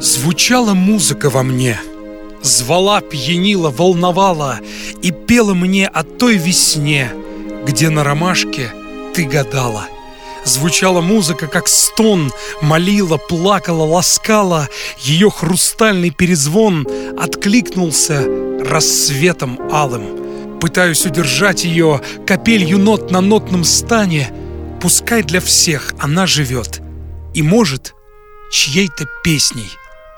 Звучала музыка во мне, звала, пьянила, волновала и пела мне о той весне, где на ромашке ты гадала. Звучала музыка, как стон, молила, плакала, ласкала. Ее хрустальный перезвон откликнулся рассветом алым. Пытаюсь удержать ее капелью нот на нотном стане. Пускай для всех она живет и, может, чьей-то песней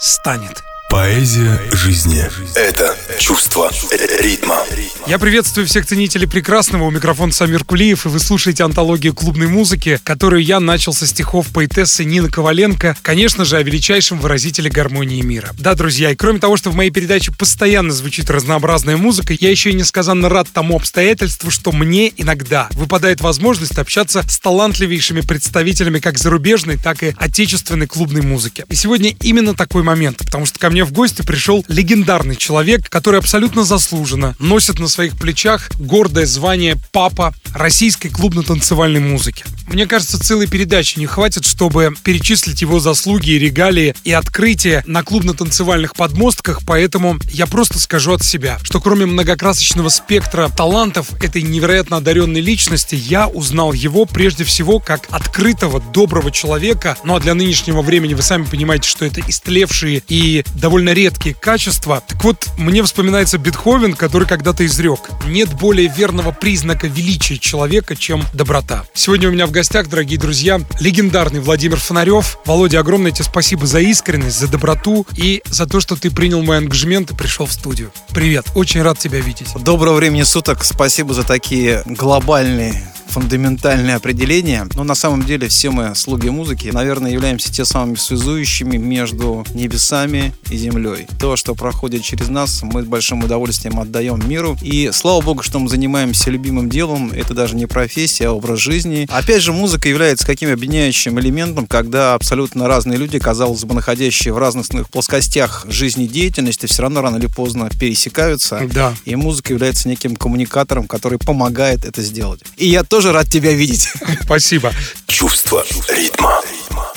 станет. Поэзия жизни – это чувство ритма. Я приветствую всех ценителей прекрасного. У микрофона Самир Кулиев, и вы слушаете антологию клубной музыки, которую я начал со стихов поэтессы Нины Коваленко, конечно же, о величайшем выразителе гармонии мира. Да, друзья, и кроме того, что в моей передаче постоянно звучит разнообразная музыка, я еще и несказанно рад тому обстоятельству, что мне иногда выпадает возможность общаться с талантливейшими представителями как зарубежной, так и отечественной клубной музыки. И сегодня именно такой момент, потому что ко мне мне в гости пришел легендарный человек, который абсолютно заслуженно носит на своих плечах гордое звание папа российской клубно-танцевальной музыки. Мне кажется, целой передачи не хватит, чтобы перечислить его заслуги и регалии и открытия на клубно-танцевальных подмостках, поэтому я просто скажу от себя, что кроме многокрасочного спектра талантов этой невероятно одаренной личности, я узнал его прежде всего как открытого, доброго человека, ну а для нынешнего времени вы сами понимаете, что это истлевшие и довольно довольно редкие качества. Так вот, мне вспоминается Бетховен, который когда-то изрек. Нет более верного признака величия человека, чем доброта. Сегодня у меня в гостях, дорогие друзья, легендарный Владимир Фонарев. Володя, огромное тебе спасибо за искренность, за доброту и за то, что ты принял мой ангажемент и пришел в студию. Привет, очень рад тебя видеть. Доброго времени суток, спасибо за такие глобальные фундаментальное определение, но на самом деле все мы слуги музыки, наверное, являемся те самыми связующими между небесами и землей. То, что проходит через нас, мы с большим удовольствием отдаем миру. И слава богу, что мы занимаемся любимым делом. Это даже не профессия, а образ жизни. Опять же, музыка является каким объединяющим элементом, когда абсолютно разные люди, казалось бы, находящие в разных плоскостях жизнедеятельности, все равно рано или поздно пересекаются. Да. И музыка является неким коммуникатором, который помогает это сделать. И я тоже тоже рад тебя видеть. Спасибо. Чувство ритма.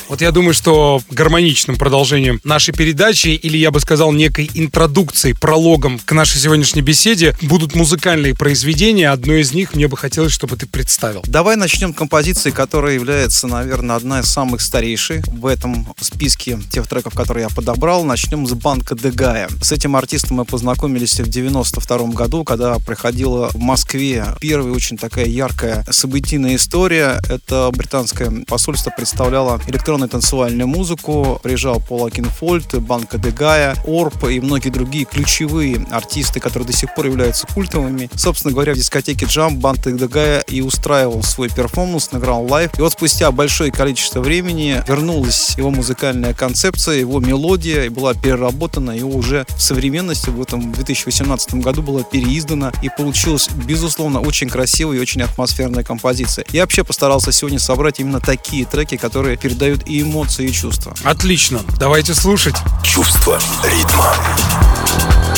Вот я думаю, что гармоничным продолжением нашей передачи, или я бы сказал, некой интродукцией, прологом к нашей сегодняшней беседе будут музыкальные произведения. Одно из них мне бы хотелось, чтобы ты представил. Давай начнем композиции, которая является, наверное, одна из самых старейших в этом списке тех треков, которые я подобрал. Начнем с банка Дегая. С этим артистом мы познакомились в 92 году, когда приходила в Москве первая очень такая яркая событийная история. Это британское посольство представляло электронную танцевальную музыку. Приезжал Paul Oakenfold, Banco de Gaia, Orb и многие другие ключевые артисты, которые до сих пор являются культовыми. Собственно говоря, в дискотеке Jump Banco de Gaia и устраивал свой перформанс, играл live. И вот спустя большое количество времени вернулась его музыкальная концепция, его мелодия и была переработана, и уже в современности в этом 2018 году была переиздана и получилась, безусловно, очень красивая и очень атмосферная композиция. Я вообще постарался сегодня собрать именно такие треки, которые передают и эмоции, и чувства. Отлично. Давайте слушать. Чувство ритма. ритма.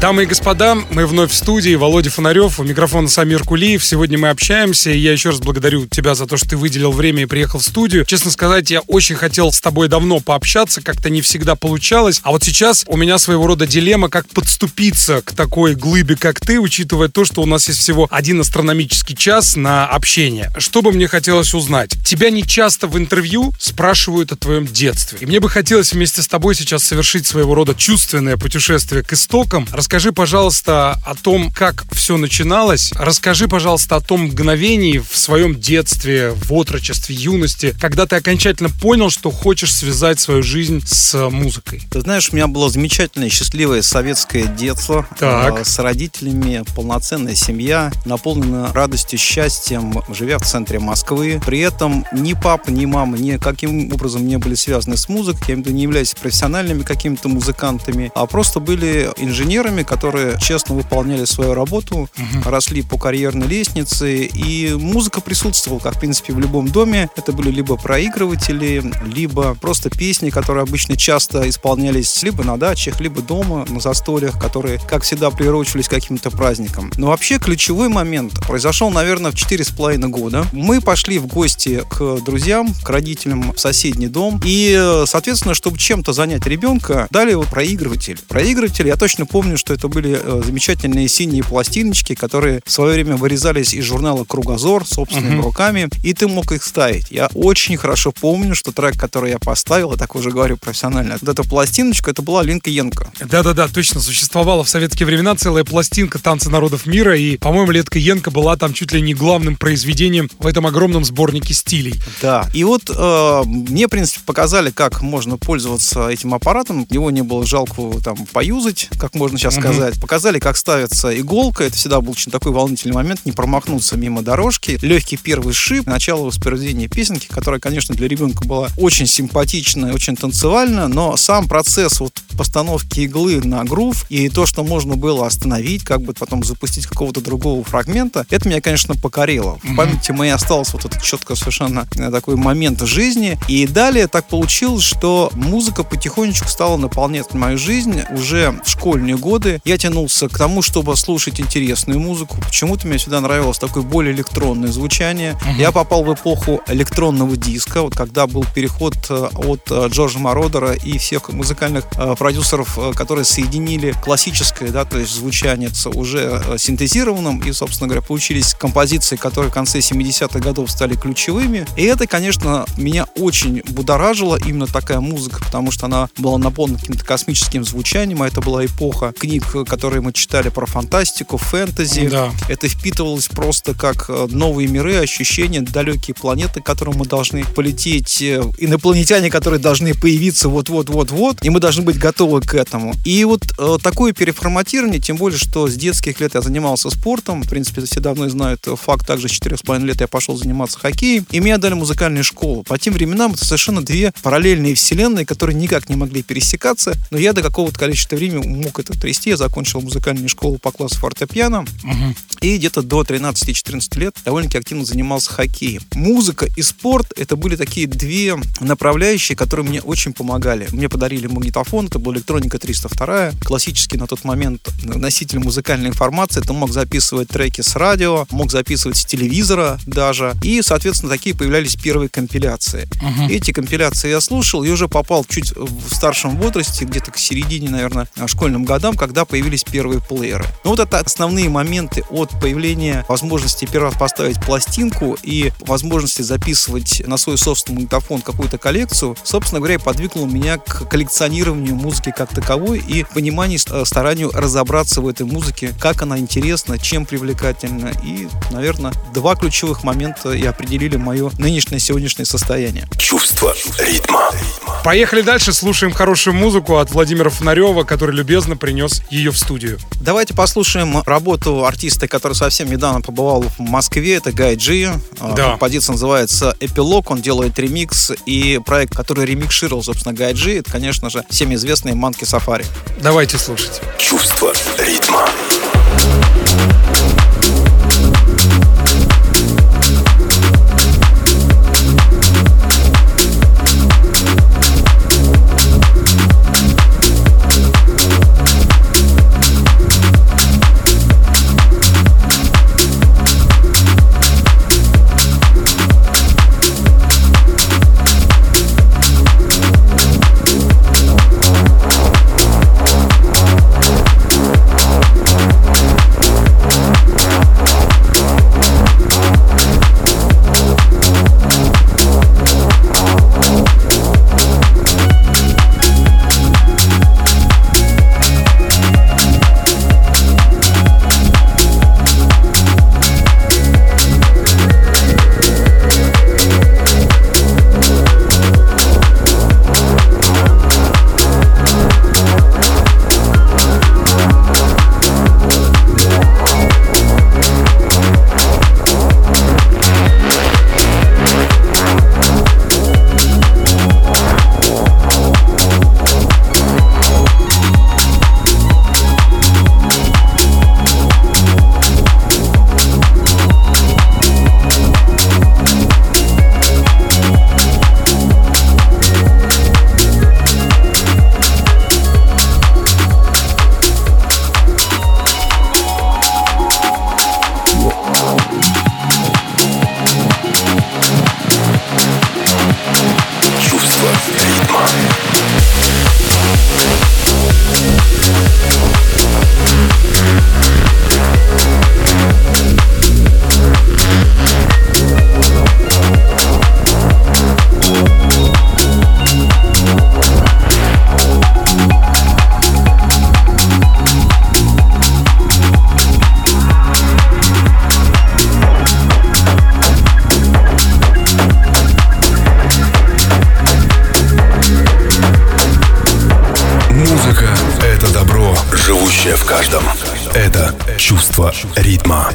Дамы и господа, мы вновь в студии. Володя Фонарев, у микрофона Самир Кулиев. Сегодня мы общаемся, и я еще раз благодарю тебя за то, что ты выделил время и приехал в студию. Честно сказать, я очень хотел с тобой давно пообщаться, как-то не всегда получалось. А вот сейчас у меня своего рода дилемма, как подступиться к такой глыбе, как ты, учитывая то, что у нас есть всего один астрономический час на общение. Что бы мне хотелось узнать? Тебя не часто в интервью спрашивают о твоем детстве. И мне бы хотелось вместе с тобой сейчас совершить своего рода чувственное путешествие к истокам, Расскажи, пожалуйста, о том, как все начиналось. Расскажи, пожалуйста, о том мгновении в своем детстве, в отрочестве, юности, когда ты окончательно понял, что хочешь связать свою жизнь с музыкой. Ты знаешь, у меня было замечательное, счастливое советское детство. Так. Э, С родителями, полноценная семья, наполнена радостью, счастьем, живя в центре Москвы. При этом ни папа, ни мама никаким образом не были связаны с музыкой, я не являясь профессиональными какими-то музыкантами, а просто были инженерами, которые честно выполняли свою работу, росли по карьерной лестнице, и музыка присутствовала, как, в принципе, в любом доме. Это были либо проигрыватели, либо просто песни, которые обычно часто исполнялись либо на дачах, либо дома, на застольях, которые, как всегда, приурочивались к каким-то праздникам. Но вообще ключевой момент произошел, наверное, в четыре с половиной года. Мы пошли в гости к друзьям, к родителям в соседний дом, и, соответственно, чтобы чем-то занять ребенка, дали вот проигрыватель. Проигрыватель, я точно помню, что это были э, замечательные синие пластиночки, которые в свое время вырезались из журнала «Кругозор» собственными Мгм. руками, и ты мог их ставить. Я очень хорошо помню, что трек, который я поставил, я так уже говорю профессионально, вот эта пластиночка, это была Линка Янка. Да-да-да, точно, существовала в советские времена целая пластинка «Танцы народов мира», и, по-моему, Летка Янка была там чуть ли не главным произведением в этом огромном сборнике стилей. Да. И вот э, мне, в принципе, показали, как можно пользоваться этим аппаратом. Его не было жалко там поюзать, как можно сейчас Сказать. Показали, как ставится иголка. Это всегда был очень такой волнительный момент, не промахнуться мимо дорожки. Легкий первый шип, начало воспроизведения песенки, которая, конечно, для ребенка была очень симпатичная, очень танцевальная, но сам процесс вот постановки иглы на грув и то, что можно было остановить, как бы потом запустить какого-то другого фрагмента, это меня, конечно, покорило. В памяти моей остался вот этот четко совершенно э, такой момент жизни. И далее так получилось, что музыка потихонечку стала наполнять мою жизнь. Уже в школьные годы я тянулся к тому, чтобы слушать интересную музыку. Почему-то мне всегда нравилось такое более электронное звучание. Я попал в эпоху электронного диска, вот когда был переход э, от э, Джорджа Мородера и всех музыкальных э, продюсеров, которые соединили классическое, да, то есть звучание с уже синтезированным, и, собственно говоря, получились композиции, которые в конце 70-х годов стали ключевыми. И это, конечно, меня очень будоражило, именно такая музыка, потому что она была наполнена каким-то космическим звучанием, а это была эпоха книг, э, которые мы читали про фантастику, фэнтези. Да. Это впитывалось просто как э, новые миры, ощущения, далекие планеты, к которым мы должны полететь, э, инопланетяне, которые должны появиться вот-вот-вот-вот, и мы должны быть готовы к этому. И вот э, такое переформатирование, тем более, что с детских лет я занимался спортом, в принципе, все давно знают факт, также с 4,5 лет я пошел заниматься хоккеем, и меня дали музыкальную школу. По тем временам это совершенно две параллельные вселенные, которые никак не могли пересекаться, но я до какого-то количества времени мог это трясти, я закончил музыкальную школу по классу фортепиано, Мгм. и где-то до 13-14 лет довольно-таки активно занимался хоккеем. Музыка и спорт — это были такие две направляющие, которые мне очень помогали. Мне подарили магнитофон, это был электроника 302, классический на тот момент носитель музыкальной информации. Ты мог записывать треки с радио, мог записывать с телевизора даже. И, соответственно, такие появлялись первые компиляции. Эти компиляции я слушал и уже попал чуть в старшем возрасте, где-то к середине, наверное, школьным годам, когда появились первые плееры. Ну вот это основные моменты от появления возможности первый раз поставить пластинку и возможности записывать на свой собственный магнитофон какую-то коллекцию, собственно говоря, и подвигло меня к коллекционированию музыки как таковой и пониманию, э, старанию разобраться в этой музыке, как она интересна, чем привлекательна. И, наверное, два ключевых момента и определили мое нынешнее сегодняшнее состояние. Чувство ритма. Поехали дальше, слушаем хорошую музыку от Владимира Фонарева, который любезно принес ее в студию. Давайте послушаем работу артиста, который совсем недавно побывал в Москве. Это Гай Джи. А, Да. Композиция называется «Эпилог». Он делает ремикс. И проект, который ремикшировал, собственно, Гай Джи, это, конечно же, всем известный Манки Сафари. Давайте слушать. Чувство ритма. Живущее в каждом. Это чувство ритма.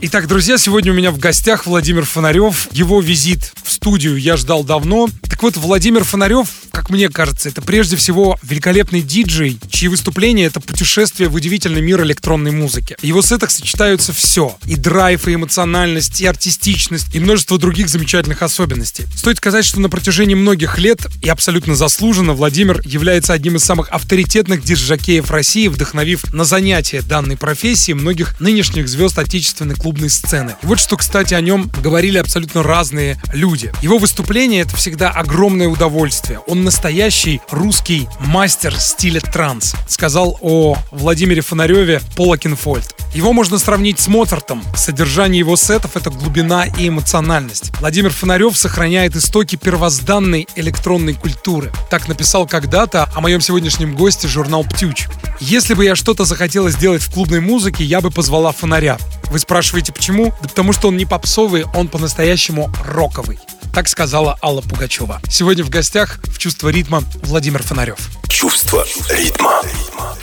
Итак, друзья, сегодня у меня в гостях Владимир Фонарев. Его визит студию я ждал давно. Так вот, Владимир Фонарев, как мне кажется, это прежде всего великолепный диджей, чьи выступления — это путешествие в удивительный мир электронной музыки. В его сетах сочетаются все. И драйв, и эмоциональность, и артистичность, и множество других замечательных особенностей. Стоит сказать, что на протяжении многих лет, и абсолютно заслуженно, Владимир является одним из самых авторитетных диджакеев России, вдохновив на занятия данной профессии многих нынешних звезд отечественной клубной сцены. И вот что, кстати, о нем говорили абсолютно разные люди. Его выступление — это всегда огромное удовольствие. Он настоящий русский мастер стиля транс, сказал о Владимире Фонареве Пола Кинфольд. Его можно сравнить с Моцартом. Содержание его сетов — это глубина и эмоциональность. Владимир Фонарев сохраняет истоки первозданной электронной культуры. Так написал когда-то о моем сегодняшнем госте журнал «Птюч». Если бы я что-то захотела сделать в клубной музыке, я бы позвала Фонаря. Вы спрашиваете, почему? Да потому что он не попсовый, он по-настоящему роковый. Так сказала Алла Пугачева. Сегодня в гостях в «Чувство ритма» Владимир Фонарев. Чувство ритма.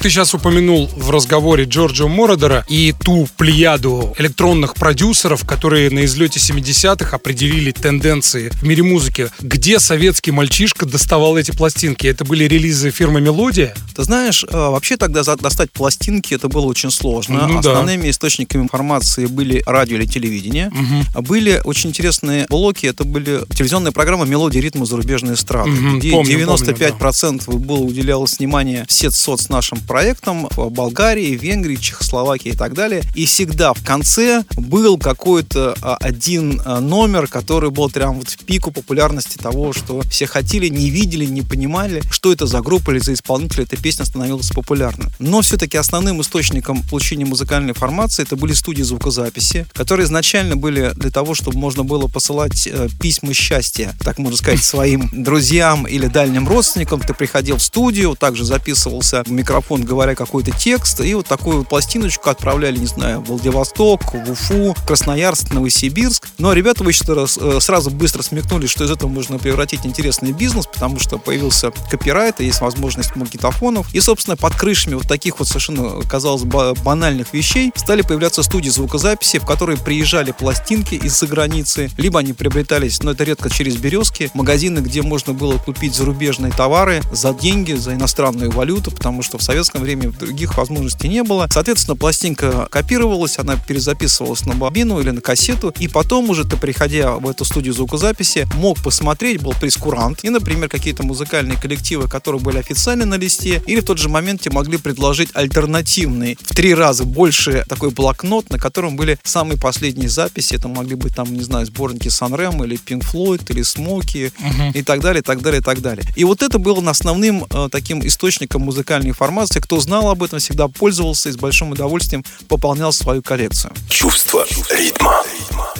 Ты сейчас упомянул в разговоре Джорджио Мородера и ту плеяду электронных продюсеров, которые на излете 70-х определили тенденции в мире музыки. Где советский мальчишка доставал эти пластинки? Это были релизы фирмы «Мелодия»? Ты знаешь, э, вообще тогда достать пластинки это было очень сложно. Ну, Основными да. источниками информации были радио или телевидение. Угу. Были очень интересные блоки, это были телевизионная программа «Мелодия ритма зарубежной эстрады», угу, где помню, 95% помню, да. было уделялось внимание сет соц нашим проектам в Болгарии, Венгрии, Чехословакии и так далее. И всегда в конце был какой-то а, один а, номер, который был прям вот в пику популярности того, что все хотели, не видели, не понимали, что это за группа или за исполнитель, эта песня становилась популярной. Но все-таки основным источником получения музыкальной информации это были студии звукозаписи, которые изначально были для того, чтобы можно было посылать э, письма счастья, так можно сказать, своим друзьям или дальним родственникам. Ты приходил в студию, также записывался в микрофон, говоря какой-то текст, и вот такую пластиночку отправляли, не знаю, в Владивосток, в Уфу, Красноярск, Новосибирск. Но ребята вы что э, сразу быстро смекнули, что из этого можно превратить интересный бизнес, потому что появился копирайт, есть возможность магнитофонов. И, собственно, под крышами вот таких вот совершенно, казалось бы, банальных вещей стали появляться студии звукозаписи, в которые приезжали пластинки из-за границы, либо они приобретались, но это редко через березки, магазины, где можно было купить зарубежные товары за деньги, за иностранную валюту, потому что в советском времени других возможностей не было. Соответственно, пластинка копировалась, она перезаписывалась на бобину или на кассету, и потом уже ты, приходя в эту студию звукозаписи, мог посмотреть, был прескурант, и, например, какие-то музыкальные коллективы, которые были официально на листе, или в тот же момент тебе могли предложить альтернативный, в три раза больше такой блокнот, на котором были самые последние записи, это могли быть там, не знаю, сборники Санрем или Pink Floyd или Смоки uh-huh. и так далее, и так далее, и так далее. И вот это было основным э, таким источником музыкальной информации. Кто знал об этом, всегда пользовался и с большим удовольствием пополнял свою коллекцию. Чувство ритма.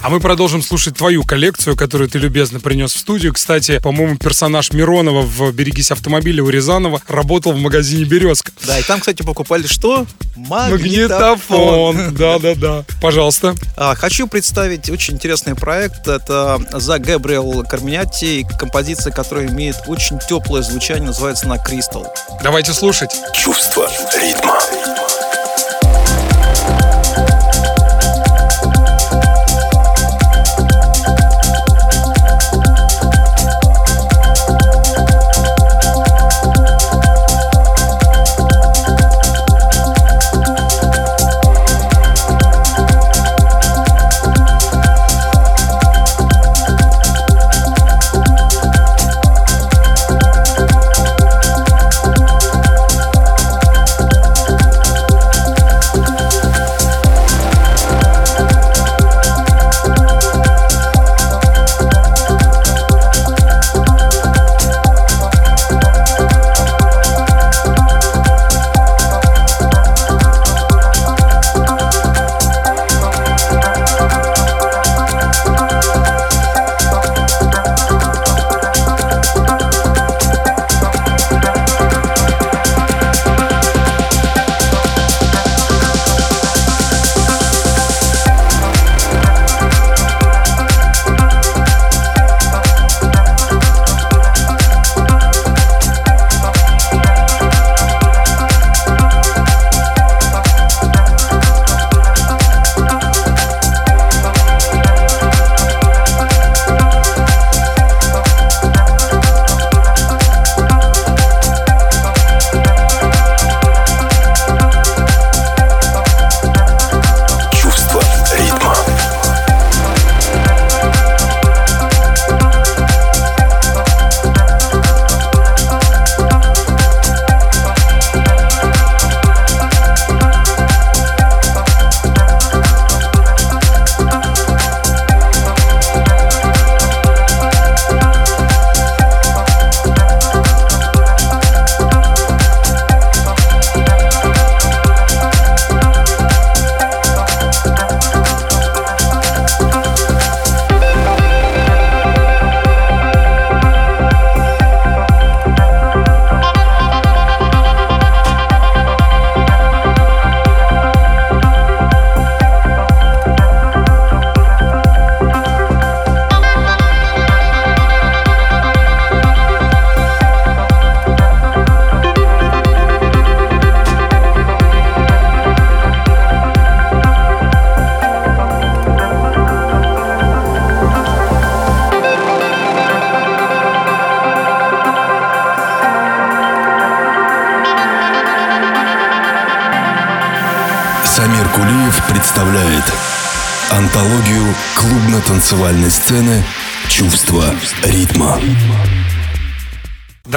А мы продолжим слушать твою коллекцию, которую ты любезно принес в студию. Кстати, по-моему, персонаж Миронова в «Берегись автомобиля» у Рязанова работал в магазине «Березка». Да, и там, кстати, покупали что? Магнитофон. Да-да-да. Пожалуйста. А, хочу представить очень интересный проект. Это за Габриэл Карминятти, композиция, которая имеет очень теплое звучание, называется она «Кристалл». Давайте слушать. Чувство ритма. Самир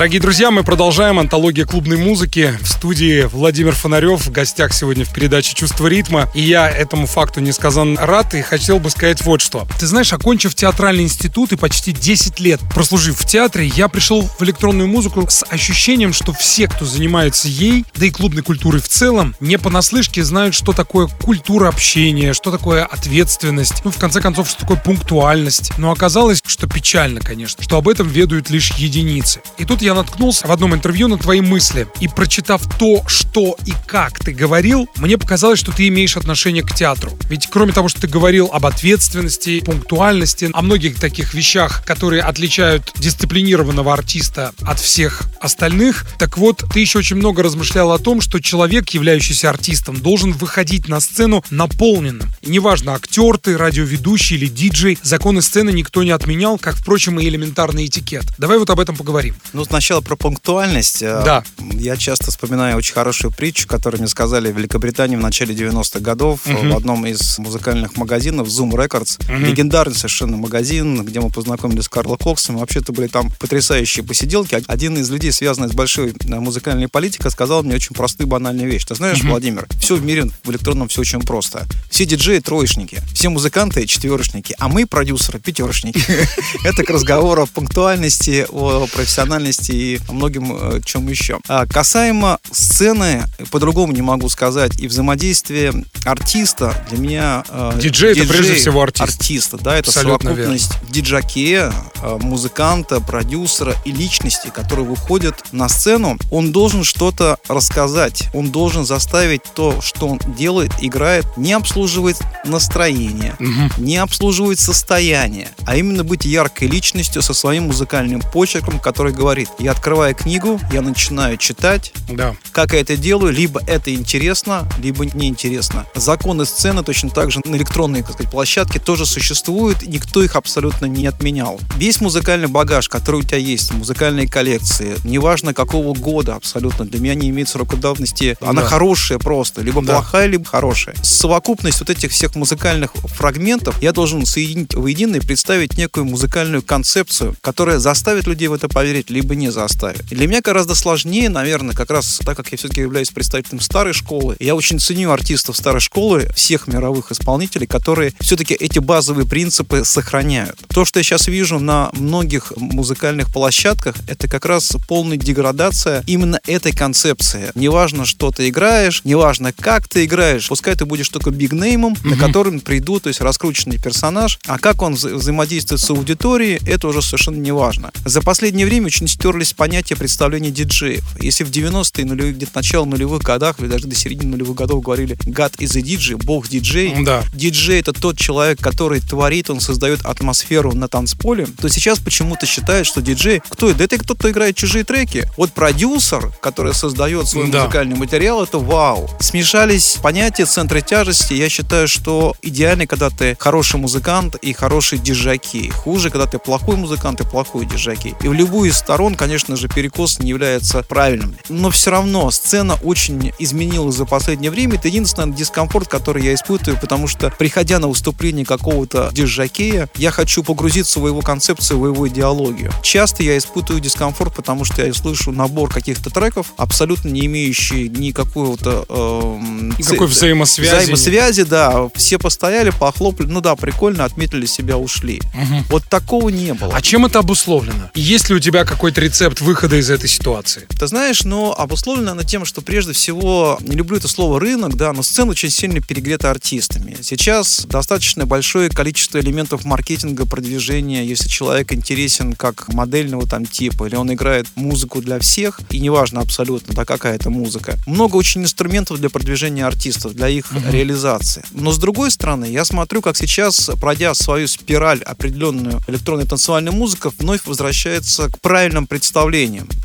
Дорогие друзья, мы продолжаем антологию клубной музыки. В студии Владимир Фонарев, в гостях сегодня в передаче «Чувство ритма». И я этому факту несказанно рад и хотел бы сказать вот что. Ты знаешь, окончив театральный институт и почти 10 лет прослужив в театре, я пришел в электронную музыку с ощущением, что все, кто занимается ей, да и клубной культурой в целом, не понаслышке знают, что такое культура общения, что такое ответственность, ну, в конце концов, что такое пунктуальность. Но оказалось, что печально, конечно, что об этом ведают лишь единицы. И тут я наткнулся в одном интервью на твои мысли. И прочитав то, что и как ты говорил, мне показалось, что ты имеешь отношение к театру. Ведь кроме того, что ты говорил об ответственности, пунктуальности, о многих таких вещах, которые отличают дисциплинированного артиста от всех остальных, так вот, ты еще очень много размышлял о том, что человек, являющийся артистом, должен выходить на сцену наполненным. И неважно, актер ты, радиоведущий или диджей, законы сцены никто не отменял, как, впрочем, и элементарный этикет. Давай вот об этом поговорим. Ну, сначала про пунктуальность. Э, Да. Я часто вспоминаю очень хорошую притчу, которую мне сказали в Великобритании в начале 90-х годов э, в одном из музыкальных магазинов Zoom Records. Легендарный совершенно магазин, где мы познакомились с Карлом Коксом. Вообще-то были там потрясающие посиделки. Один из людей, связанный с большой э, музыкальной политикой, сказал мне очень простую банальную вещь. Ты знаешь, Владимир, все в мире в электронном все очень просто. Все диджеи троечники, все музыканты четверочники, а мы, продюсеры, пятерочники. Это к разговору о пунктуальности, о профессиональности и многим э, чем еще. А касаемо сцены, по-другому не могу сказать, и взаимодействия артиста для меня... э, Диджей это прежде всего артист. Артиста, да, это Абсолютно совокупность диджаке, э, музыканта, продюсера и личности, которые выходят на сцену. Он должен что-то рассказать, он должен заставить то, что он делает, играет, не обслуживать настроение, не обслуживать состояние, а именно быть яркой личностью со своим музыкальным почерком, который говорит, я открываю книгу, я начинаю читать, Да. как я это делаю, либо это интересно, либо неинтересно. Законы сцены точно так же на электронной так сказать, площадке тоже существуют, никто их абсолютно не отменял. Весь музыкальный багаж, который у тебя есть, музыкальные коллекции, неважно какого года абсолютно, для меня не имеет срока давности, она Да. хорошая просто, либо Да. плохая, либо хорошая. Совокупность вот этих всех музыкальных фрагментов я должен соединить воедино и представить некую музыкальную концепцию, которая заставит людей в это поверить, либо не заставит. Для меня гораздо сложнее, наверное, как раз так как я все-таки являюсь представителем старой школы, я очень ценю артистов старой школы, всех мировых исполнителей, которые все-таки эти базовые принципы сохраняют. То, что я сейчас вижу на многих музыкальных площадках, это как раз полная деградация именно этой концепции. Неважно, что ты играешь, неважно, как ты играешь, пускай ты будешь только бигнеймом, на котором придут, то есть раскрученный персонаж, а как он вза- взаимодействует с аудиторией, это уже совершенно не важно. За последнее время очень стерлись понятия представления диджеев. Если в 90-е, нулевые, где-то начало нулевых годах, или даже до середины нулевых годов говорили «God is a DJ», «Бог диджей», Да. диджей это тот человек, который творит, он создает атмосферу на танцполе, то сейчас почему-то считают, что диджей, кто это? Да это кто-то играет чужие треки. Вот продюсер, который создает свой Да. музыкальный материал, это вау. Смешались понятия центра тяжести. Я считаю, что идеально, когда ты хороший музыкант и хороший диджаки. Хуже, когда ты плохой музыкант и плохой диджаки. И в любую из сторон, конечно же, перекос не является правильным. Но все равно сцена очень изменилась за последнее время. Это единственный дискомфорт, который я испытываю, потому что, приходя на выступление какого-то диджакея, я хочу погрузиться в его концепцию, в его идеологию. Часто я испытываю дискомфорт, потому что я слышу набор каких-то треков, абсолютно не имеющие никакого-то... эм, Никакой ц- взаимосвязи. Взаимосвязи, да. Все постояли, похлопали, ну да, прикольно, отметили себя, ушли. Вот такого не было. А чем это обусловлено? Есть ли у тебя какой-то рецепт выхода из этой ситуации? Ты знаешь, но обусловлено она тем, что прежде всего, не люблю это слово рынок, да, но сцена очень сильно перегрета артистами. Сейчас достаточно большое количество элементов маркетинга, продвижения, если человек интересен как модельного там типа, или он играет музыку для всех, и неважно абсолютно, да, какая это музыка. Много очень инструментов для продвижения артистов, для их реализации. Но с другой стороны, я смотрю, как сейчас, пройдя свою спираль определенную электронной танцевальной музыка, вновь возвращается к правильным представлениям.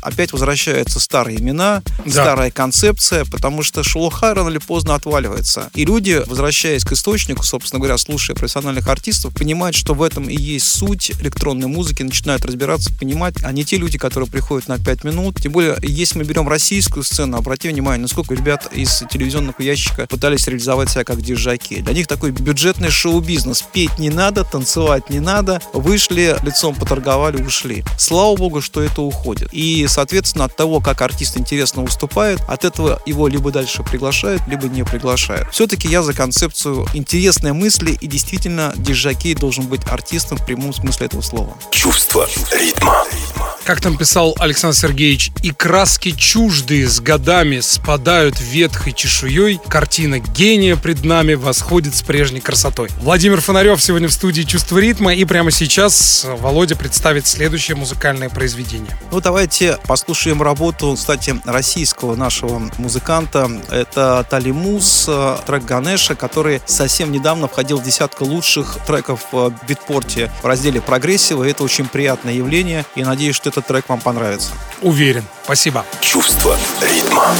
Опять возвращаются старые имена, да. старая концепция, потому что шелуха рано или поздно отваливается. И люди, возвращаясь к источнику, собственно говоря, слушая профессиональных артистов, понимают, что в этом и есть суть электронной музыки, начинают разбираться, понимать, а не те люди, которые приходят на 5 минут. Тем более, если мы берем российскую сцену, обрати внимание, насколько ребят из телевизионного ящика пытались реализовать себя как диджаки. Для них такой бюджетный шоу-бизнес. Петь не надо, танцевать не надо. Вышли, лицом поторговали, ушли. Слава богу, что это уходит. И, соответственно, от того, как артист интересно выступает, от этого его либо дальше приглашают, либо не приглашают. Все-таки я за концепцию интересной мысли и действительно диджакей должен быть артистом в прямом смысле этого слова. Чувство ритма. Как там писал Александр Сергеевич, и краски чуждые с годами спадают ветхой чешуей, картина гения пред нами восходит с прежней красотой. Владимир Фонарев сегодня в студии «Чувство ритма», и прямо сейчас Володя представит следующее музыкальное произведение. Ну, давайте послушаем работу, кстати, российского нашего музыканта. Это Талимус, трек Ганеша, который совсем недавно входил в десятку лучших треков в битпорте в разделе прогрессива. Это очень приятное явление, и надеюсь, что это этот трек вам понравится. Уверен. Спасибо. Чувство ритма.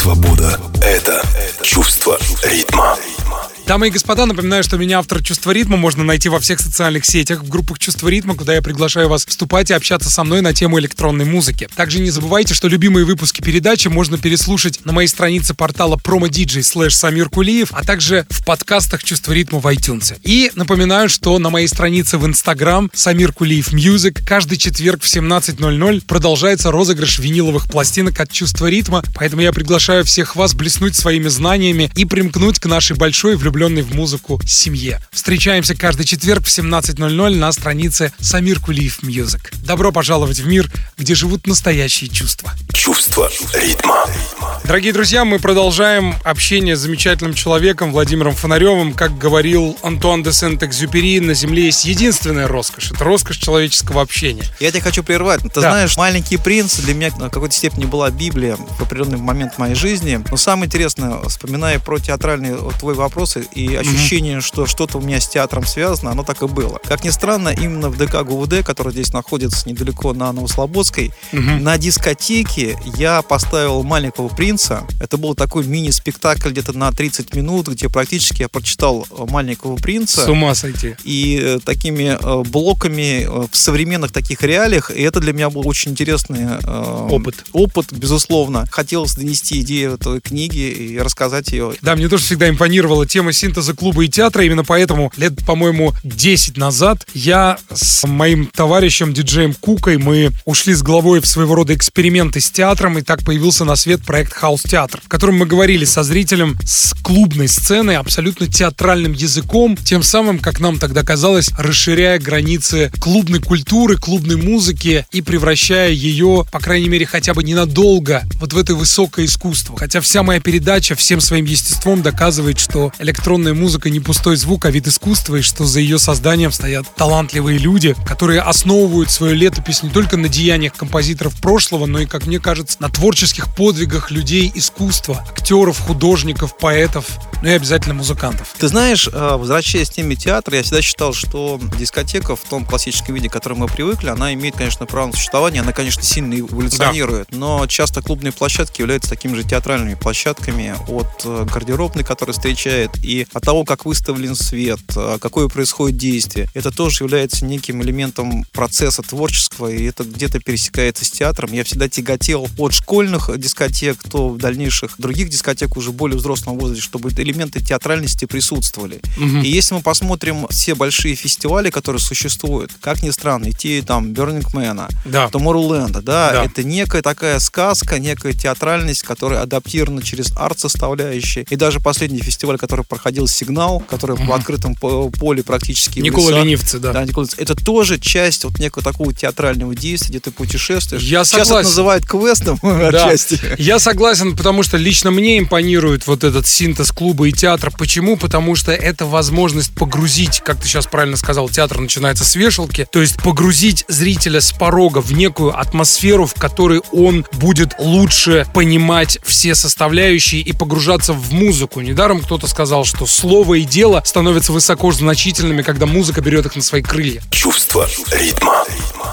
Свобода – это чувство ритма. Дамы и господа, напоминаю, что меня автор «Чувство ритма» можно найти во всех социальных сетях, в группах «Чувство ритма», куда я приглашаю вас вступать и общаться со мной на тему электронной музыки. Также не забывайте, что любимые выпуски передачи можно переслушать на моей странице портала promodj slash Самир Кулиев, а также в подкастах «Чувство ритма» в iTunes. И напоминаю, что на моей странице в Instagram Самир Кулиев Music каждый четверг в 17.00 продолжается розыгрыш виниловых пластинок от «Чувства ритма», поэтому я приглашаю всех вас блеснуть своими знаниями и примкнуть к нашей большой влюбленной влюбленной в музыку семье. Встречаемся каждый четверг в 17.00 на странице Самир Кулиев Music. Добро пожаловать в мир, где живут настоящие чувства. Чувство ритма. Дорогие друзья, мы продолжаем общение с замечательным человеком Владимиром Фонаревым. Как говорил Антуан де Сент-Экзюпери, на Земле есть единственная роскошь. Это роскошь человеческого общения. Я тебя хочу прервать. Ты да. знаешь, «Маленький принц» для меня в какой-то степени была Библия в определенный момент моей жизни. Но самое интересное, вспоминая про театральные твои вопросы и ощущение, mm-hmm. что что-то у меня с театром связано, оно так и было. Как ни странно, именно в ДК ГУВД, который здесь находится недалеко на Новослободской, mm-hmm. на дискотеке я поставил «Маленького принца». Это был такой мини-спектакль где-то на 30 минут, где практически я прочитал «Маленького принца». С ума сойти. И э, такими э, блоками э, в современных таких реалиях. И это для меня был очень интересный опыт. Опыт, безусловно. Хотелось донести идею этой книги и рассказать ее. Да, мне тоже всегда импонировала тема синтеза клуба и театра. Именно поэтому лет, по-моему, 10 назад я с моим товарищем, диджеем Кукой, мы ушли с головой в своего рода эксперименты с театром, и так появился на свет проект Хаус Театр, в котором мы говорили со зрителем с клубной сцены абсолютно театральным языком, тем самым, как нам тогда казалось, расширяя границы клубной культуры, клубной музыки и превращая ее, по крайней мере, хотя бы ненадолго, вот в это высокое искусство. Хотя вся моя передача всем своим естеством доказывает, что электронная музыка не пустой звук, а вид искусства, и что за ее созданием стоят талантливые люди, которые основывают свою летопись не только на деяниях композиторов прошлого, но и, как мне кажется, на творческих подвигах людей искусства, актеров, художников, поэтов, ну и обязательно музыкантов. Ты знаешь, э, возвращаясь к теме театра, я всегда считал, что дискотека в том классическом виде, к которому мы привыкли, она имеет, конечно, право на существование, она, конечно, сильно эволюционирует, да. но часто клубные площадки являются такими же театральными площадками от э, гардеробной, которая встречает, и от того, как выставлен свет, э, какое происходит действие. Это тоже является неким элементом процесса творческого, и это где-то пересекается с театром. Я всегда тяготел от школьных дискотек, то в дальнейших других дискотек уже более взрослом возрасте, чтобы элементы театральности присутствовали. Угу. И если мы посмотрим все большие фестивали, которые существуют, как ни странно, идти там Burning Man, да. Tomorrowland, да, да, это некая такая сказка, некая театральность, которая адаптирована через арт-составляющие. И даже последний фестиваль, который проходил «Сигнал», который угу. в открытом поле практически Никола Ленивцы, да. да Никола, это тоже часть вот некого такого театрального действия, где ты путешествуешь. Я Сейчас согласен. это называют квестом отчасти. Я согласен, потому что лично мне импонирует вот этот синтез клуба клуба и театра. Почему? Потому что это возможность погрузить, как ты сейчас правильно сказал, театр начинается с вешалки, то есть погрузить зрителя с порога в некую атмосферу, в которой он будет лучше понимать все составляющие и погружаться в музыку. Недаром кто-то сказал, что слово и дело становятся высоко значительными, когда музыка берет их на свои крылья. Чувство ритма.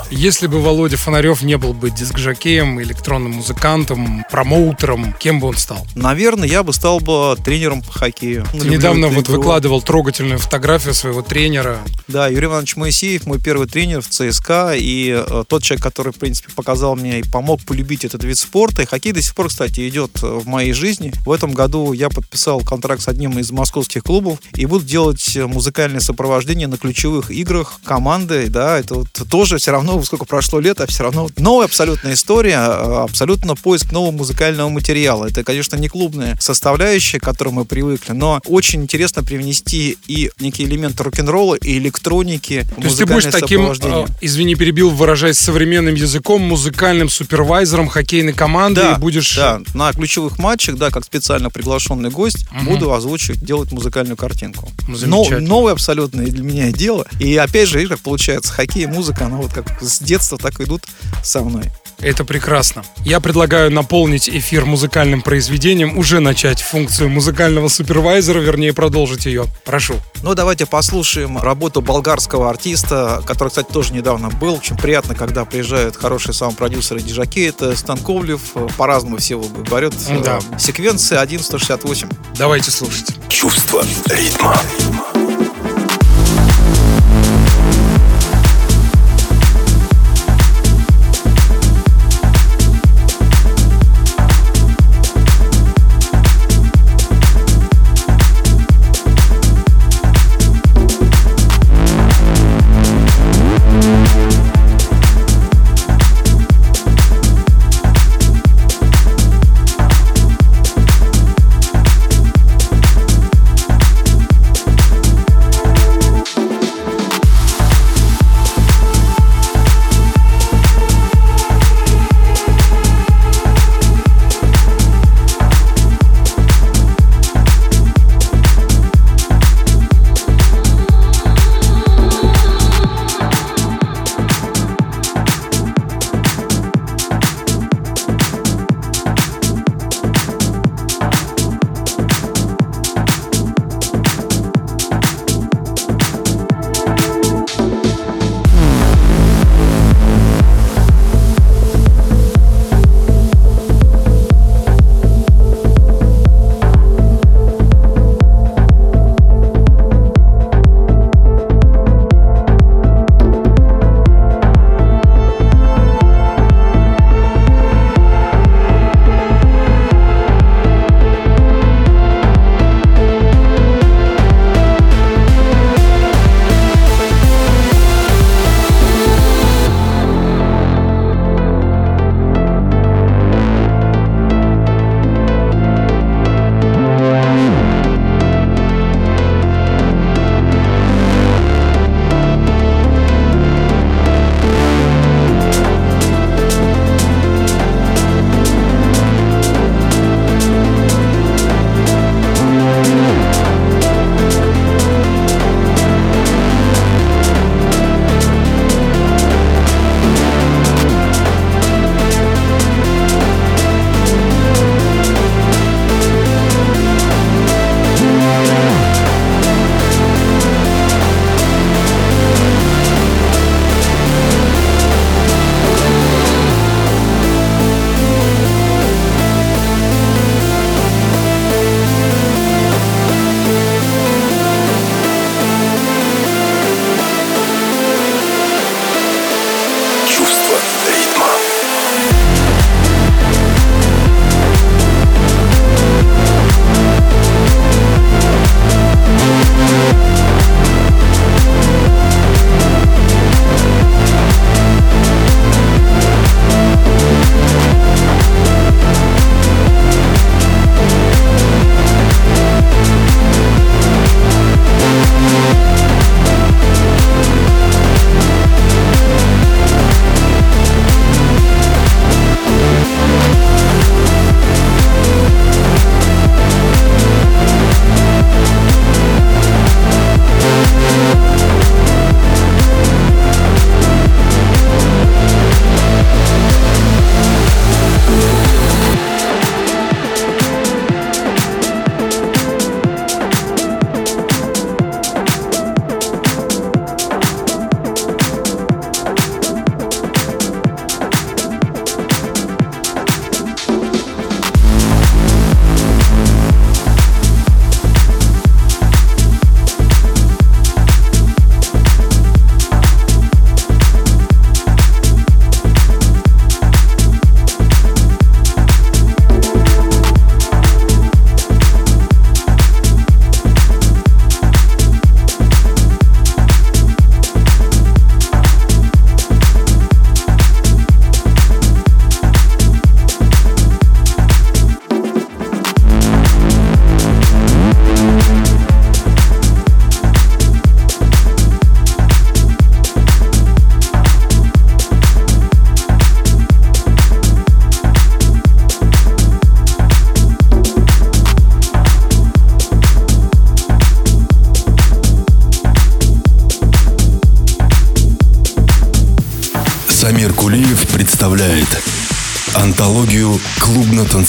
Если бы Володя Фонарев не был бы диск-жокеем, электронным музыкантом, промоутером, кем бы он стал? Наверное, я бы стал бы тренером по хоккею. Ты Люблю недавно вот игру. выкладывал трогательную фотографию своего тренера. Да, Юрий Иванович Моисеев, мой первый тренер в ЦСКА, и э, тот человек, который, в принципе, показал мне и помог полюбить этот вид спорта. И хоккей до сих пор, кстати, идет э, в моей жизни. В этом году я подписал контракт с одним из московских клубов и буду делать музыкальное сопровождение на ключевых играх команды. Да, это вот тоже все равно, сколько прошло лет, а все равно новая абсолютная история, э, абсолютно поиск нового музыкального материала. Это, конечно, не клубная составляющая, к которой мы привыкли, но очень интересно привнести и некие элементы рок-н-ролла, и электроники, То есть ты будешь таким, э, извини, перебил, выражаясь современным языком, музыкальным супервайзером хоккейной команды да, и будешь... Да, на ключевых матчах, да, как специально приглашенный гость, угу. буду озвучивать, делать музыкальную картинку. Но, новое абсолютно для меня дело. И опять же, как получается, хоккей и музыка, она вот как с детства, так идут со мной. Это прекрасно. Я предлагаю наполнить эфир музыкальным произведением, уже начать функцию музыкального супервайзера, вернее продолжить ее. Прошу. Ну, давайте послушаем работу болгарского артиста, который, кстати, тоже недавно был. Очень приятно, когда приезжают хорошие саунд-продюсеры Дижаки. Это Станковлев, по-разному все говорят. Да. Секвенция 1168. Давайте слушать. Чувство ритма.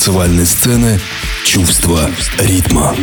Клубно-танцевальной сцены «Чувство ритма».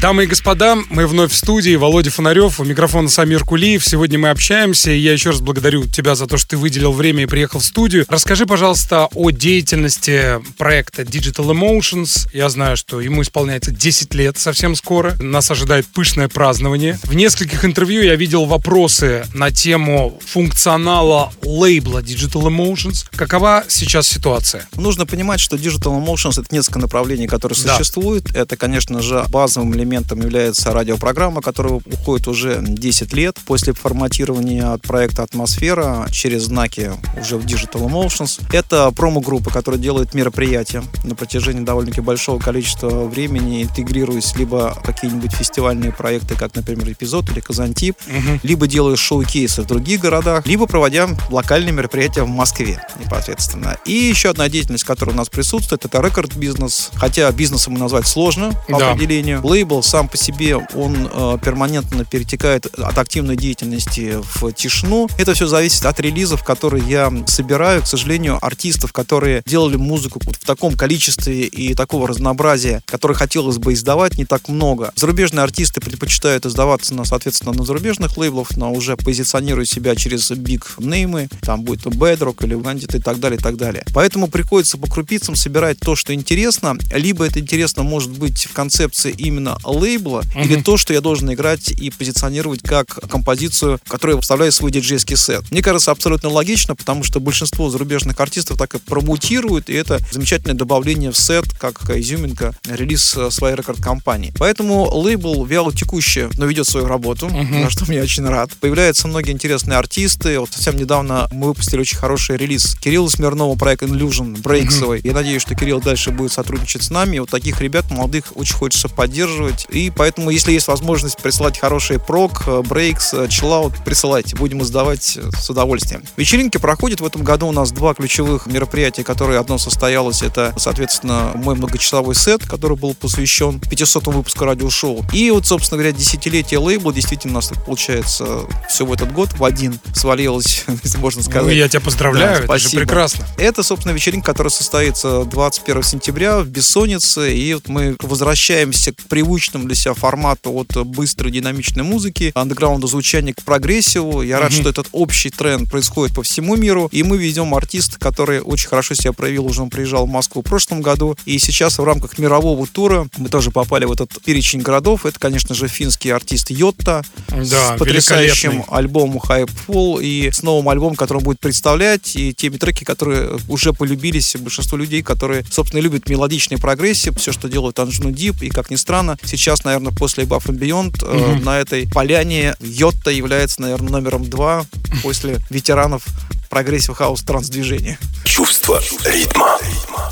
Дамы и господа, мы вновь в студии. Володя Фонарев, у микрофона Самир Кулиев. Сегодня мы общаемся, и я еще раз благодарю тебя за то, что ты выделил время и приехал в студию. Расскажи, пожалуйста, о деятельности проекта Digital Emotions. Я знаю, что ему исполняется 10 лет совсем скоро. Нас ожидает пышное празднование. В нескольких интервью я видел вопросы на тему функционала лейбла Digital Emotions. Какова сейчас ситуация? Нужно понимать, что Digital Emotions — это несколько направлений, которые да. существуют. Это, конечно же, базовым элементом элементом является радиопрограмма, которая уходит уже 10 лет после форматирования от проекта «Атмосфера» через знаки уже в Digital Emotions. Это промо-группа, которая делает мероприятия на протяжении довольно-таки большого количества времени, интегрируясь либо какие-нибудь фестивальные проекты, как, например, «Эпизод» или «Казантип», угу. либо делая шоу-кейсы в других городах, либо проводя локальные мероприятия в Москве непосредственно. И еще одна деятельность, которая у нас присутствует, это рекорд-бизнес. Хотя бизнесом назвать сложно по да. определению. Лейбл сам по себе, он э, перманентно перетекает от активной деятельности в тишину. Это все зависит от релизов, которые я собираю. К сожалению, артистов, которые делали музыку в таком количестве и такого разнообразия, которое хотелось бы издавать, не так много. Зарубежные артисты предпочитают издаваться, на, соответственно, на зарубежных лейблах, но уже позиционируя себя через биг неймы, там будет Bedrock или Bandit и так далее, и так далее. Поэтому приходится по крупицам собирать то, что интересно, либо это интересно может быть в концепции именно лейбла uh-huh. или то, что я должен играть и позиционировать как композицию, которая вставляет свой диджейский сет. Мне кажется, абсолютно логично, потому что большинство зарубежных артистов так и промутируют, и это замечательное добавление в сет, как изюминка, релиз своей рекорд-компании. Поэтому лейбл вяло текущий, но ведет свою работу, uh-huh. на что мне очень рад. Появляются многие интересные артисты. Вот совсем недавно мы выпустили очень хороший релиз Кирилла Смирнова, проект Illusion, брейксовый. Uh-huh. Я надеюсь, что Кирилл дальше будет сотрудничать с нами. Вот таких ребят молодых очень хочется поддерживать. И поэтому, если есть возможность присылать хорошие прок, э, брейкс, э, чиллаут, присылайте. Будем издавать э, с удовольствием. Вечеринки проходят в этом году у нас два ключевых мероприятия, которые одно состоялось. Это, соответственно, мой многочасовой сет, который был посвящен 500 выпуску радиошоу. И вот, собственно говоря, десятилетие лейбла. Действительно, у нас получается все в этот год в один свалилось, если можно сказать. Ну, я тебя поздравляю, да, спасибо. это же прекрасно. Это, собственно, вечеринка, которая состоится 21 сентября в Бессоннице. И вот мы возвращаемся к привычному привычном для себя формату от быстрой динамичной музыки, андеграунда звучания к прогрессиву. Я рад, mm-hmm. что этот общий тренд происходит по всему миру. И мы ведем артиста, который очень хорошо себя проявил, уже он приезжал в Москву в прошлом году. И сейчас в рамках мирового тура мы тоже попали в этот перечень городов. Это, конечно же, финский артист Йотта да, с потрясающим альбомом Hyperfall и с новым альбомом, который он будет представлять, и теми треки, которые уже полюбились большинству людей, которые, собственно, любят мелодичные прогрессии, все, что делают Anjunadeep, и, как ни странно, сейчас наверное, после Above and Beyond mm-hmm. на этой поляне Yotto является, наверное, номером два после ветеранов progressive house trance движения. Чувство ритма.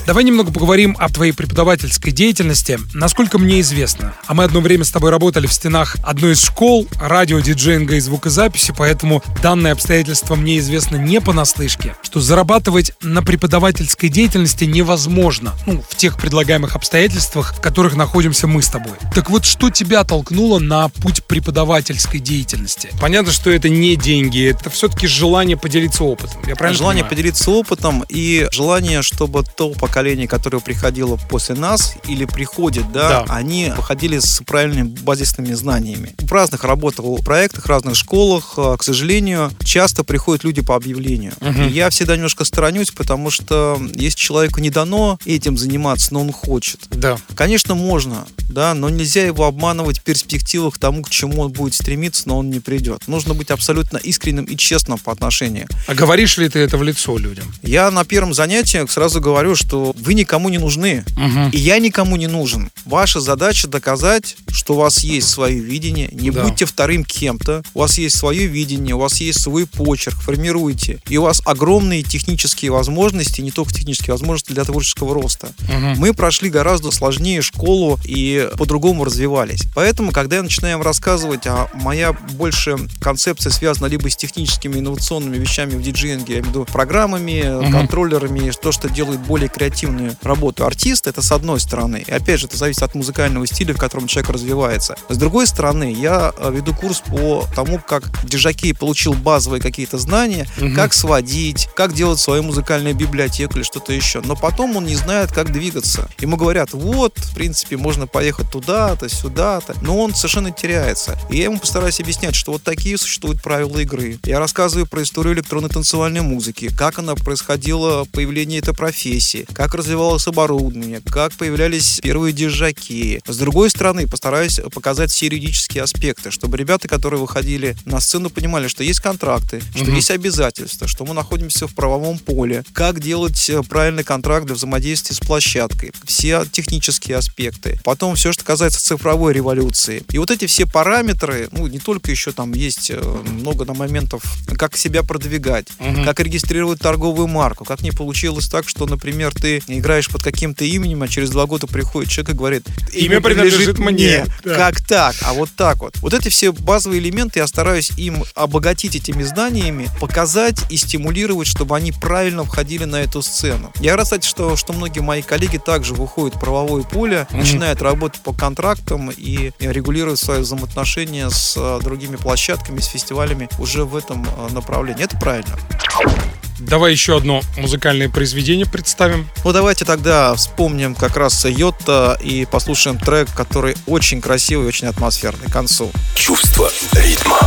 Давай немного поговорим о твоей преподавательской деятельности. Насколько мне известно, а мы одно время с тобой работали в стенах одной из школ радио, диджеинга и звукозаписи, поэтому данное обстоятельство мне известно не понаслышке, что зарабатывать на преподавательской деятельности невозможно, ну, в тех предлагаемых обстоятельствах, в которых находимся мы с тобой. Так вот, что тебя толкнуло на путь преподавательской деятельности? Понятно, что это не деньги, это все-таки желание поделиться опытом. Я правильно Желание понимаю? поделиться опытом и желание, чтобы то поколение, которое приходило после нас или приходит, да, да. они выходили с правильными базисными знаниями. В разных работал в проектах, в разных школах, а, к сожалению, часто приходят люди по объявлению. Угу. И я всегда немножко сторонюсь, потому что если человеку не дано этим заниматься, но он хочет. Да. Конечно, можно, да, но нельзя его обманывать в перспективах к тому, к чему он будет стремиться, но он не придет. Нужно быть абсолютно искренним и честным по отношению. А говоришь ли ты это в лицо людям? Я на первом занятии сразу говорю, что вы никому не нужны, угу. и я никому не нужен. Ваша задача доказать, что у вас есть свое видение, не да. будьте вторым кем-то, у вас есть свое видение, у вас есть свой почерк, формируйте, и у вас огромные технические возможности, не только технические возможности для творческого роста. Угу. Мы прошли гораздо сложнее школу и по-другому развивались. Поэтому, когда я начинаю рассказывать, а моя больше концепция связана либо с техническими инновационными вещами в диджеинге, я имею в виду программами, угу. контроллерами, то, что делает более креативную работу артиста, это с одной стороны. И опять же, это зависит от музыкального стиля, в котором человек развивается. С другой стороны, я э, веду курс по тому, как диджакей получил базовые какие-то знания, угу. как сводить, как делать свою музыкальную библиотеку или что-то еще. Но потом он не знает, как двигаться. Ему говорят, вот, в принципе, можно поехать туда-то, сюда-то. Но он совершенно теряется. И я ему постараюсь объяснять, что вот такие существуют правила игры. Я рассказываю про историю электронной танцевальной музыки, как она происходила, появление этой профессии, как развивалось оборудование, как появлялись первые диджаки. С другой стороны, постараюсь показать все юридические аспекты, чтобы ребята, которые выходили на сцену, понимали, что есть контракты, что угу. есть обязательства, что мы находимся в правовом поле, как делать э, правильный контракт для взаимодействия с площадкой, все технические аспекты. Потом все, что касается цифровой революции. И вот эти все параметры, ну, не только еще там есть э, много на моментов, как себя продвигать, угу. Как регистрировать торговую марку, как не получилось так, что, например, ты играешь под каким-то именем, а через два года приходит человек и говорит, имя, имя принадлежит мне. Да. Как так? А вот так вот. Вот эти все базовые элементы я стараюсь им обогатить этими знаниями, показать и стимулировать, чтобы они правильно входили на эту сцену. Я рад, кстати, что, что многие мои коллеги также выходят в правовое поле, mm-hmm. начинают работать по контрактам и регулируют свои взаимоотношения с э, другими площадками, с фестивалями уже в этом э, направлении. Это правильно. Давай еще одно музыкальное произведение представим. Ну, давайте тогда вспомним как раз Йота и послушаем трек, который очень красивый и очень атмосферный к концу. Чувство ритма.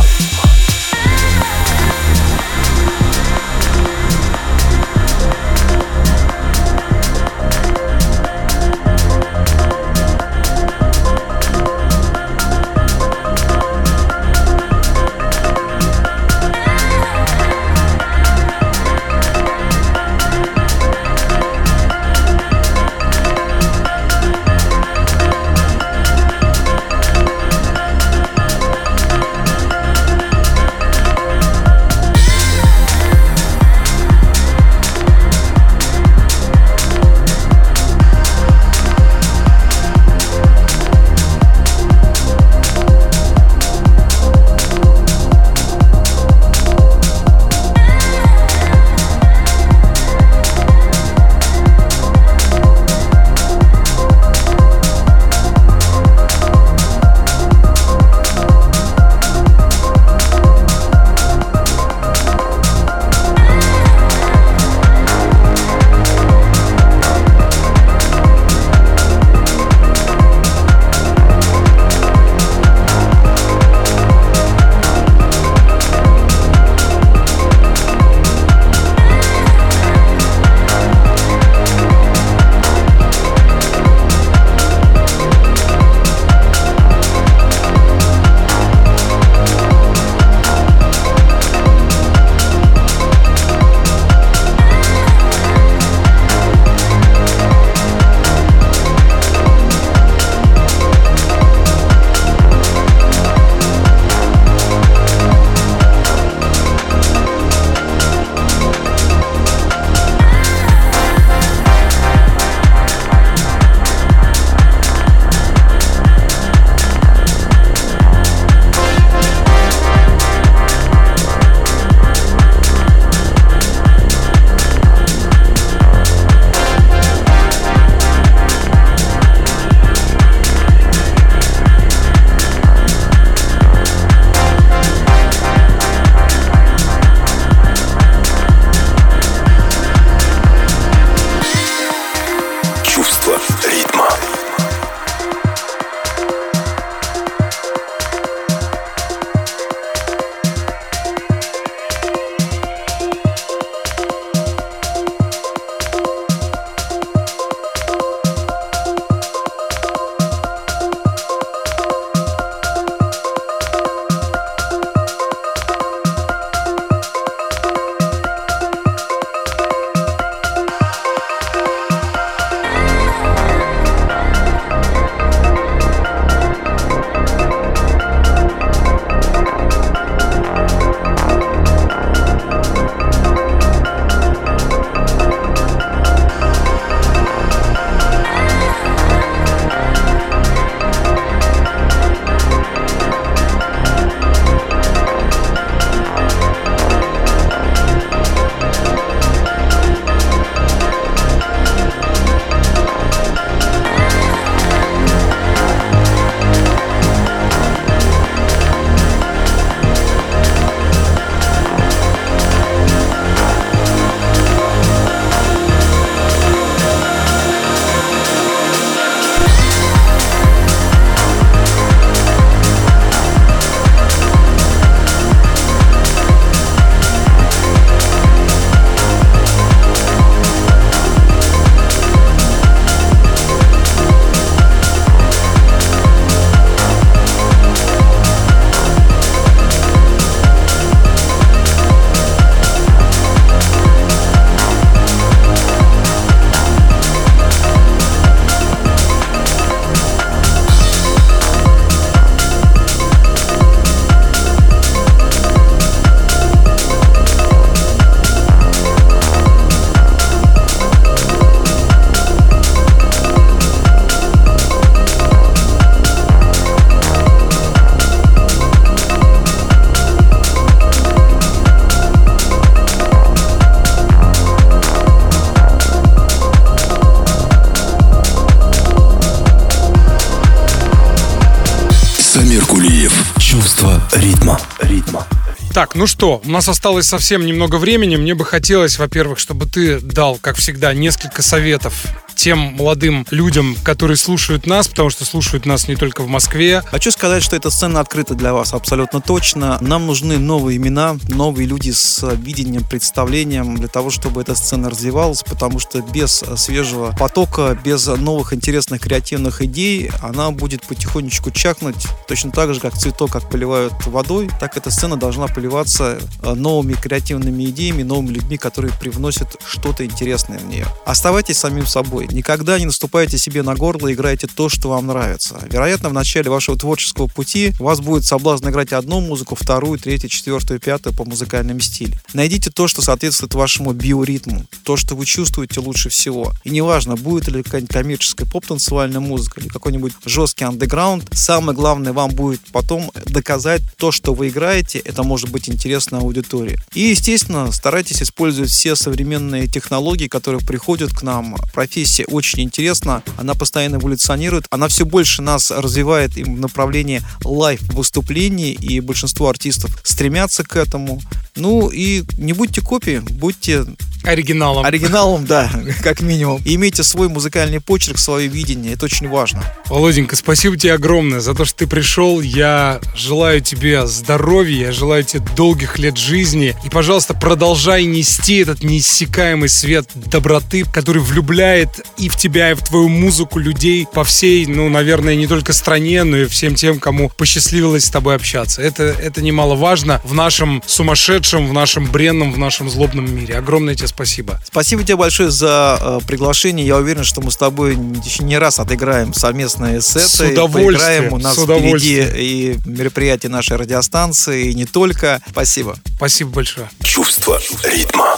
Ну что, у нас осталось совсем немного времени. Мне бы хотелось, во-первых, чтобы ты дал, как всегда, несколько советов тем молодым людям, которые слушают нас, потому что слушают нас не только в Москве. Хочу сказать, что эта сцена открыта для вас абсолютно точно. Нам нужны новые имена, новые люди с видением, представлением для того, чтобы эта сцена развивалась, потому что без свежего потока, без новых интересных креативных идей, она будет потихонечку чахнуть, точно так же, как цветок, как поливают водой, так эта сцена должна поливаться э, новыми креативными идеями, новыми людьми, которые привносят что-то интересное в нее. Оставайтесь самим собой. Никогда не наступайте себе на горло, играйте то, что вам нравится. Вероятно, в начале вашего творческого пути у вас будет соблазн играть одну музыку, вторую, третью, четвертую, пятую по музыкальным стилям. Найдите то, что соответствует вашему биоритму, то, что вы чувствуете лучше всего. И неважно, будет ли какая-нибудь коммерческая поп-танцевальная музыка или какой-нибудь жесткий андеграунд, самое главное вам будет потом доказать то, что вы играете, это может быть интересно аудитории. И, естественно, старайтесь использовать все современные технологии, которые приходят к нам. Профессия профессия очень интересна, она постоянно эволюционирует, она все больше нас развивает в направлении лайв-выступлений, и большинство артистов стремятся к этому. Ну и не будьте копией, будьте Оригиналом. Оригиналом, да, как минимум. И имейте свой музыкальный почерк, свое видение. Это очень важно. Володенька, спасибо тебе огромное за то, что ты пришел. Я желаю тебе здоровья, я желаю тебе долгих лет жизни. И, пожалуйста, продолжай нести этот неиссякаемый свет доброты, который влюбляет и в тебя, и в твою музыку людей по всей, ну, наверное, не только стране, но и всем тем, кому посчастливилось с тобой общаться. Это, это немаловажно в нашем сумасшедшем, в нашем бренном, в нашем злобном мире. Огромное тебе спасибо. Спасибо тебе большое за э, приглашение. Я уверен, что мы с тобой еще не раз отыграем совместные сеты. С удовольствием. Поиграем. У нас впереди и мероприятия нашей радиостанции, и не только. Спасибо. Спасибо большое. Чувство ритма.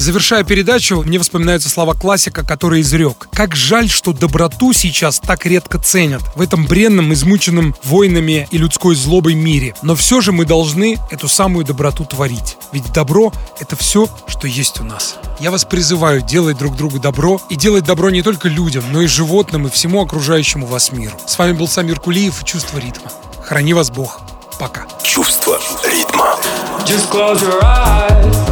Завершая передачу, мне вспоминаются слова классика, который изрек. Как жаль, что доброту сейчас так редко ценят в этом бренном, измученном войнами и людской злобой мире. Но все же мы должны эту самую доброту творить. Ведь добро — это все, что есть у нас. Я вас призываю делать друг другу добро и делать добро не только людям, но и животным и всему окружающему вас миру. С вами был Самир Кулиев и «Чувство ритма». Храни вас Бог. Пока. Чувство ритма. Just close your eyes.